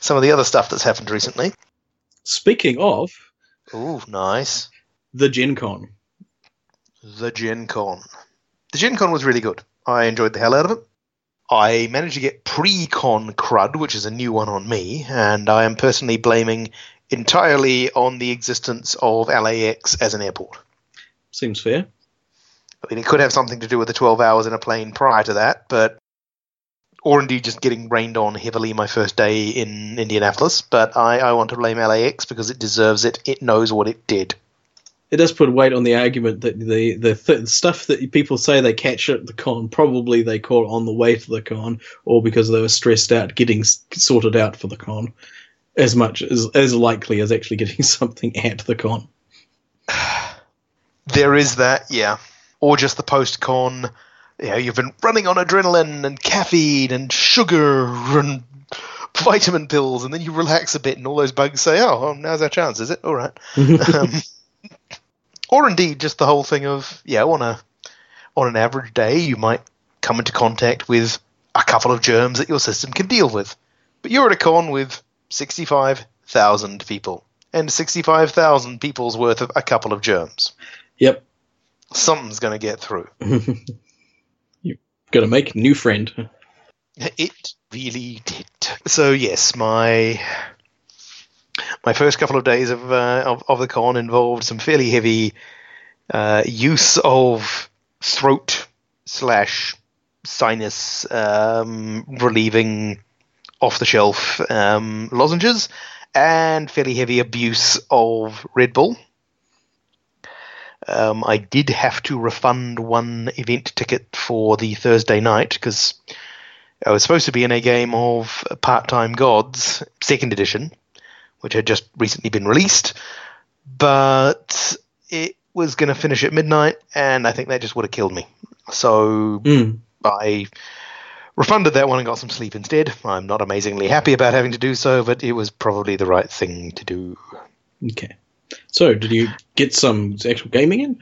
some of the other stuff that's happened recently. Speaking of Ooh, nice. the Gen Con, The Gen Con. The Gen Con was really good. I enjoyed the hell out of it. I managed to get pre-con crud, which is a new one on me, and I am personally blaming entirely on the existence of LAX as an airport. seems fair. I mean, it could have something to do with the 12 hours in a plane prior to that, but. Or indeed just getting rained on heavily my first day in Indianapolis. But I, I want to blame LAX because it deserves it. It knows what it did. It does put weight on the argument that the the th- stuff that people say they catch at the con probably they caught on the way to the con, or because they were stressed out getting s- sorted out for the con, as much as as likely as actually getting something at the con. There is that, yeah. Or just the post con. You know, you've been running on adrenaline and caffeine and sugar and vitamin pills, and then you relax a bit, and all those bugs say, "Oh, well, now's our chance, is it? All right." um, or indeed, just the whole thing of yeah, on a on an average day, you might come into contact with a couple of germs that your system can deal with, but you're at a con with sixty-five thousand people, and sixty-five thousand people's worth of a couple of germs Yep, something's going to get through. you got to make new friend. It really did. So yes, my my first couple of days of uh, of, of the con involved some fairly heavy uh, use of throat slash sinus um, relieving off the shelf um, lozenges and fairly heavy abuse of Red Bull. Um, I did have to refund one event ticket for the Thursday night because I was supposed to be in a game of Part Time Gods, second edition, which had just recently been released, but it was going to finish at midnight, and I think that just would have killed me. So Mm. I refunded that one and got some sleep instead. I'm not amazingly happy about having to do so, but it was probably the right thing to do. Okay. So, did you get some actual gaming in?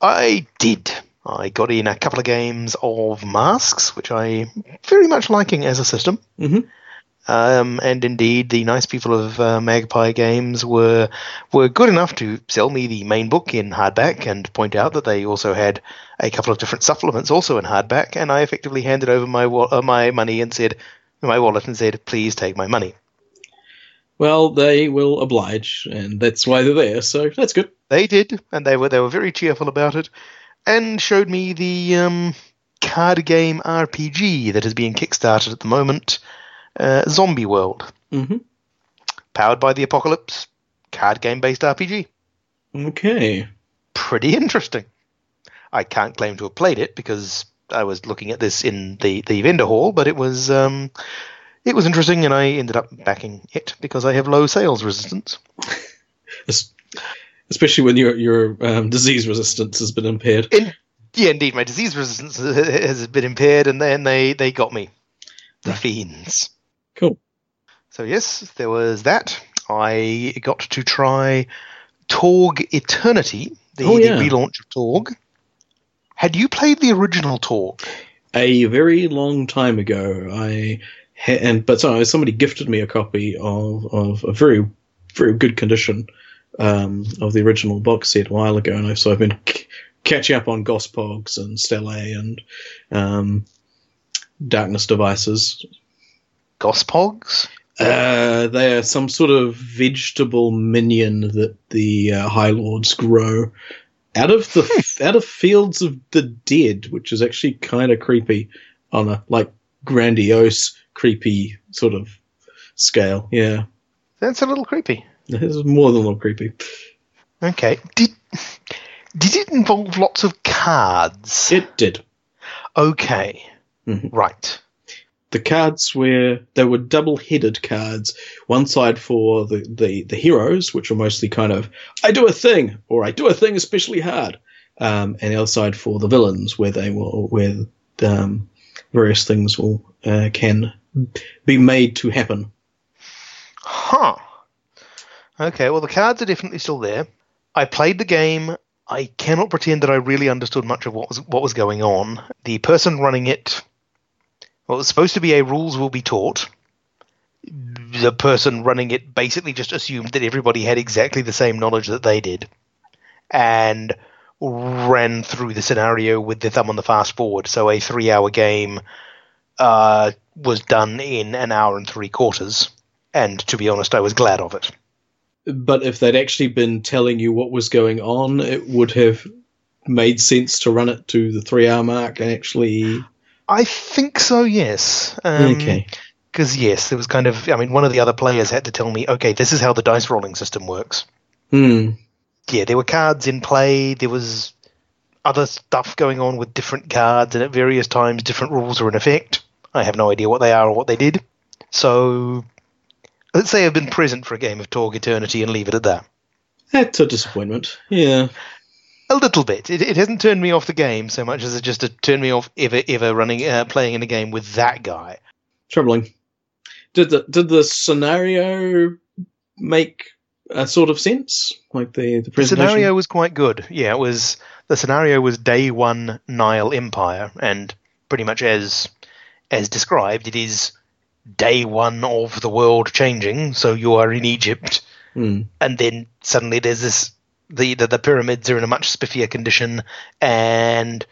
I did. I got in a couple of games of Masks, which I very much liking as a system. Mhm. Um, and indeed, the nice people of uh, Magpie Games were were good enough to sell me the main book in hardback and point out that they also had a couple of different supplements also in hardback. And I effectively handed over my wa- uh, my money and said my wallet and said, "Please take my money." Well, they will oblige, and that's why they're there. So that's good. They did, and they were they were very cheerful about it, and showed me the um, card game RPG that is being kickstarted at the moment, uh, Zombie World, hmm powered by the Apocalypse, card game based RPG. Okay. Pretty interesting. I can't claim to have played it because I was looking at this in the, the vendor hall, but it was um, it was interesting, and I ended up backing it because I have low sales resistance. Especially when your your um, disease resistance has been impaired. In, yeah, indeed, my disease resistance has been impaired, and then they, they got me. The fiends. Cool. So yes, there was that. I got to try Torg Eternity, the, Oh, yeah. the relaunch of Torg. Had you played the original Torg? A very long time ago, I and but so somebody gifted me a copy of of a very very good condition um, of the original box set a while ago, and I've so I've been c- catching up on Gospogs and Stellae and um, Darkness Devices. Gospogs? Uh, they are some sort of vegetable minion that the uh, High Lords grow out of the out of fields of the dead, which is actually kind of creepy on a like grandiose, creepy sort of scale. Yeah, That's a little creepy. it is more than a little creepy. Okay. Did did it involve lots of cards? It did. okay. Mhm. Right. The cards were they were double-headed cards. One side for the, the, the heroes, which are mostly kind of I do a thing or I do a thing especially hard, um, and the other side for the villains, where they will where um, various things will uh, can be made to happen. Huh. Okay, well, the cards are definitely still there. I played the game. I cannot pretend that I really understood much of what was what was going on. The person running it, well, was supposed to be a rules will be taught. The person running it basically just assumed that everybody had exactly the same knowledge that they did, and ran through the scenario with the thumb on the fast forward. So a three-hour game uh, was done in an hour and three quarters. And to be honest, I was glad of it. But if they'd actually been telling you what was going on, it would have made sense to run it to the three-hour mark and actually. I think so, yes. Um, okay. Because, yes, there was kind of. I mean, one of the other players had to tell me, okay, this is how the dice rolling system works. Hmm. Yeah, there were cards in play, there was other stuff going on with different cards, and at various times, different rules are in effect. I have no idea what they are or what they did. So, let's say I've been present for a game of Torg Eternity and leave it at that. That's a disappointment. Yeah. A little bit. It, it hasn't turned me off the game so much as it just turned me off ever, ever running, uh, playing in a game with that guy. troubling. Did the did the scenario make a sort of sense? Like the the The scenario was quite good. Yeah, it was. The scenario was day one Nile Empire, and pretty much as as described, it is day one of the world changing. So you are in Egypt, Hmm. and then suddenly there's this. The, the the pyramids are in a much spiffier condition, and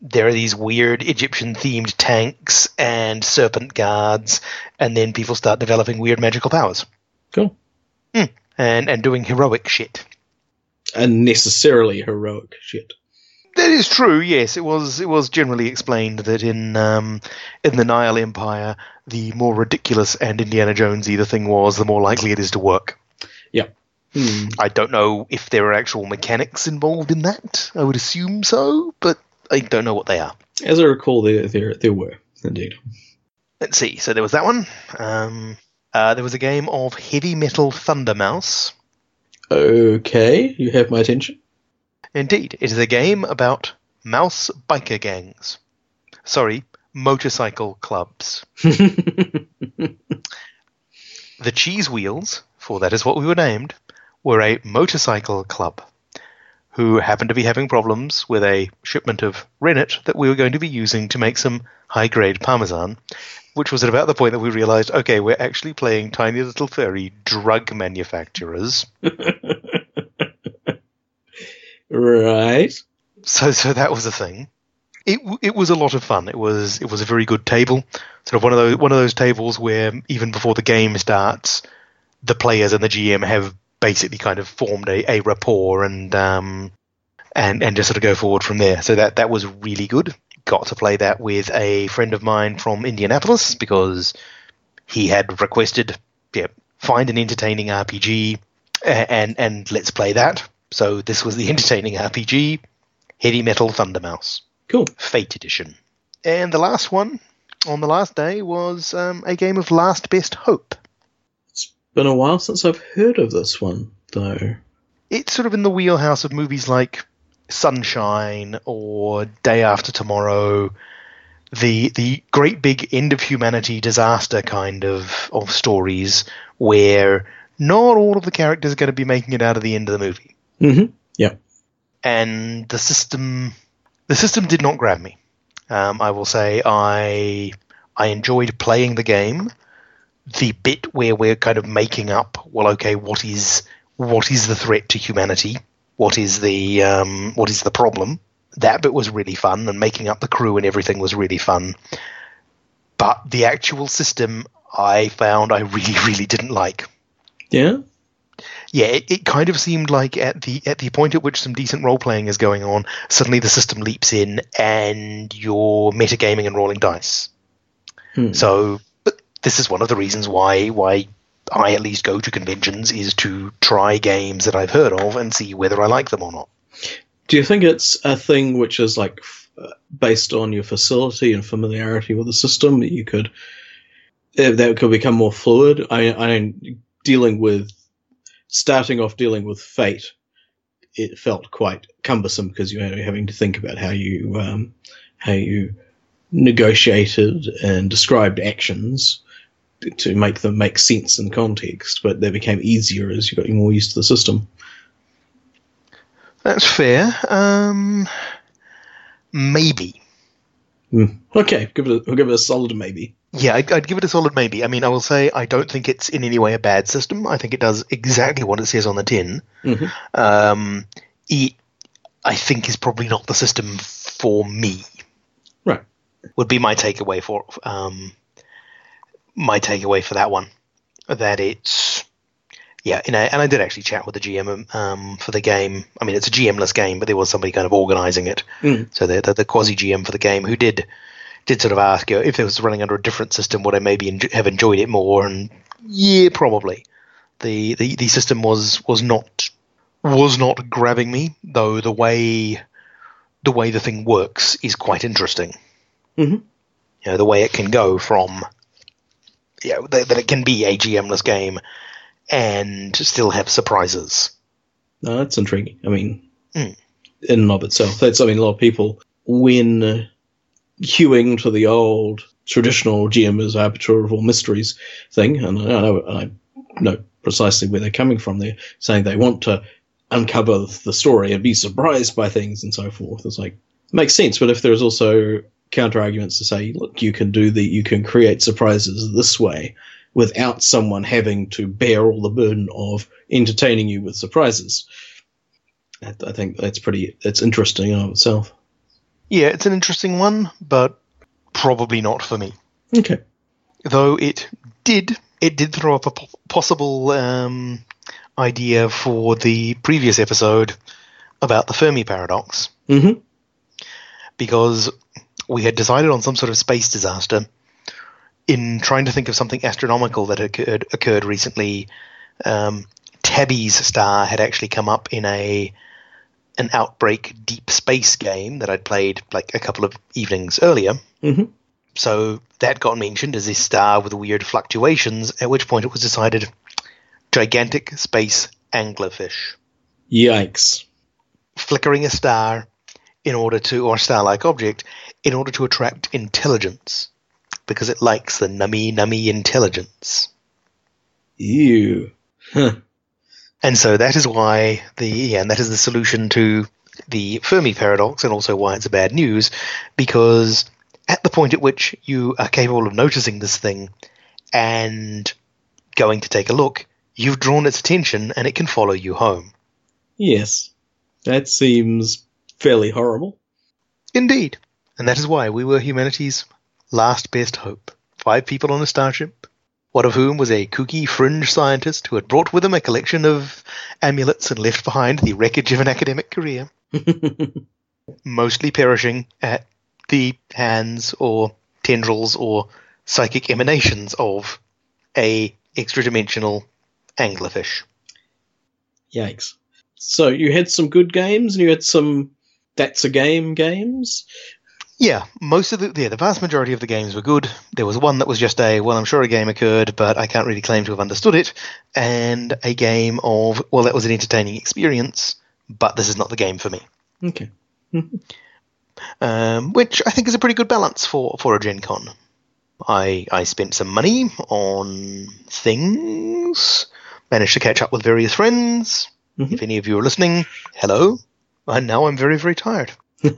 there are these weird Egyptian themed tanks and serpent guards, and then people start developing weird magical powers Cool. and and doing heroic shit. Unnecessarily heroic shit. That is true. Yes, it was. It was generally explained that in um, in the Nile Empire, the more ridiculous and Indiana Jonesy the thing was, the more likely it is to work. Yeah. Hmm. I don't know if there are actual mechanics involved in that. I would assume so, but I don't know what they are. As I recall, there there there were indeed. Let's see. So there was that one. Um, uh, there was a game of Heavy Metal Thunder Mouse. Okay, you have my attention. Indeed, it is a game about mouse biker gangs. Sorry, motorcycle clubs. The Cheese Wheels, for that is what we were named, were a motorcycle club who happened to be having problems with a shipment of rennet that we were going to be using to make some high grade parmesan, which was at about the point that we realized okay, we're actually playing tiny little furry drug manufacturers. right. so so that was a thing. It it was a lot of fun. It was it was a very good table. Sort of one of those one of those tables where even before the game starts, the players and the GM have basically kind of formed a, a rapport and um and and just sort of go forward from there. So that that was really good. Got to play that with a friend of mine from Indianapolis because he had requested, yeah, find an entertaining RPG a- and and let's play that. So this was the entertaining RPG, Heavy Metal Thunder Mouse, Cool. Fate Edition. And the last one on the last day was um, a game of Last Best Hope. It's been a while since I've heard of this one, though. It's sort of in the wheelhouse of movies like Sunshine or Day After Tomorrow, the the great big end of humanity disaster kind of of stories where not all of the characters are going to be making it out of the end of the movie. Mm-hmm. Yeah. and the system the system did not grab me. Um, I will say I I enjoyed playing the game. The bit where we're kind of making up, well, okay, what is what is the threat to humanity? What is the um, what is the problem? That bit was really fun, and making up the crew and everything was really fun. But the actual system, I found I really, really didn't like Yeah. Yeah, it, it kind of seemed like at the at the point at which some decent role playing is going on, suddenly the system leaps in and you're metagaming and rolling dice. Hmm. So, this is one of the reasons why why I at least go to conventions is to try games that I've heard of and see whether I like them or not. Do you think it's a thing which is like f- uh, based on your facility and familiarity with the system that you could uh, that could become more fluid? I, I dealing with starting off dealing with fate. It felt quite cumbersome because you were having to think about how you um, how you negotiated and described actions to make them make sense in context. But they became easier as you got more used to the system. That's fair. Um, maybe. Hmm. Okay, give it. A, we'll give it a solid maybe. Yeah, I'd, I'd give it a solid maybe. I mean, I will say I don't think it's in any way a bad system. I think it does exactly what it says on the tin. Mhm. Um, it, I think, is probably not the system for me. Right. Would be my takeaway for um, my takeaway for that one. That it's yeah, you know, and I did actually chat with the GM um, for the game. I mean, it's a GMless game, but there was somebody kind of organising it. Mm. So the the, the quasi GM for the game who did did sort of ask you know, if it was running under a different system, would I maybe enj- have enjoyed it more? And yeah, probably. The, the the system was was not was not grabbing me, though the way the way the thing works is quite interesting. Mhm. You know, the way it can go from yeah, that, that it can be a GMless game and still have surprises. No, that's intriguing. I mean, Mm. in and of itself, that's. I mean, a lot of people when queuing to the old traditional GM as arbiter of all mysteries thing, and I know, I know precisely where they're coming from. They're saying they want to uncover the story and be surprised by things and so forth. It's like makes sense, but if there's also counter arguments to say, look, you can do the, you can create surprises this way without someone having to bear all the burden of entertaining you with surprises. I, I think that's pretty, that's interesting in of itself. Yeah, it's an interesting one, but probably not for me. Okay. though it did it did throw up a po- possible um, idea for the previous episode about the Fermi paradox Mm-hmm. because we had decided on some sort of space disaster in trying to think of something astronomical that occurred occurred recently. Um, Tabby's star had actually come up in a an Outbreak Deep Space game that I'd played like a couple of evenings earlier. Mhm. So that got mentioned as a star with weird fluctuations, at which point it was decided gigantic space anglerfish. Yikes. Flickering a star in order to, or a star like object, in order to attract intelligence. Because it likes the nummy nummy intelligence. Ew. Huh. And so that is why the yeah, and that is the solution to the Fermi paradox, and also why it's a bad news, because at the point at which you are capable of noticing this thing and going to take a look, you've drawn its attention and it can follow you home. Yes. That seems fairly horrible. Indeed. And that is why we were humanity's last best hope. Five people on a starship, one of whom was a kooky fringe scientist who had brought with him a collection of amulets and left behind the wreckage of an academic career, mostly perishing at the hands or tendrils or psychic emanations of a extra-dimensional anglerfish. Yikes. So you had some good games and you had some that's a game games. Yeah, most of the yeah, the vast majority of the games were good. There was one that was just a well, I'm sure a game occurred, but I can't really claim to have understood it, and a game of well, that was an entertaining experience, but this is not the game for me. Okay. Um, which I think is a pretty good balance for for a Gen Con. I I spent some money on things, managed to catch up with various friends. Mhm. If any of you are listening, hello. And now I'm very very tired.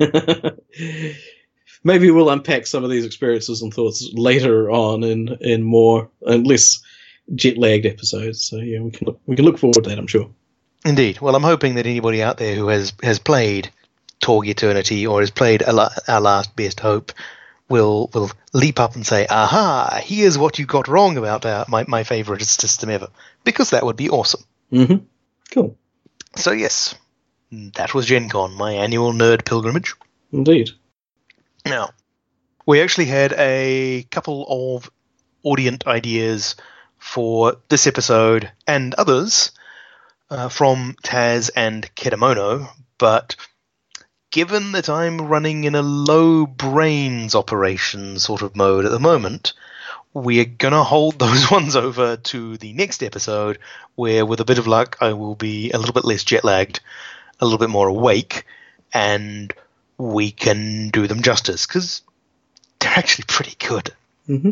Maybe we'll unpack some of these experiences and thoughts later on in in more and less jet lagged episodes. So yeah, we can look, we can look forward to that. I'm sure. Indeed. Well, I'm hoping that anybody out there who has has played Torg Eternity or has played Our Last Best Hope will will leap up and say, "Aha! Here's what you got wrong about our, my my favorite system ever," because that would be awesome. hmm Cool. So yes, that was Gen Con, my annual nerd pilgrimage. Indeed. Now, we actually had a couple of audience ideas for this episode and others uh, from Taz and Kedamono, but given that I'm running in a low brains operation sort of mode at the moment, we're going to hold those ones over to the next episode, where with a bit of luck, I will be a little bit less jet lagged, a little bit more awake, and we can do them justice because they're actually pretty good. hmm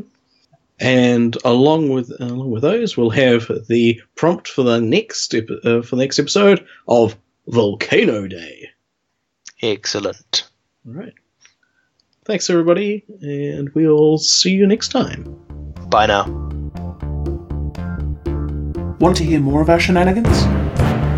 And along with along with those, we'll have the prompt for the next ep- uh, for the next episode of Volcano Day. Excellent. All right. Thanks, everybody, and we'll see you next time. Bye now. Want to hear more of our shenanigans?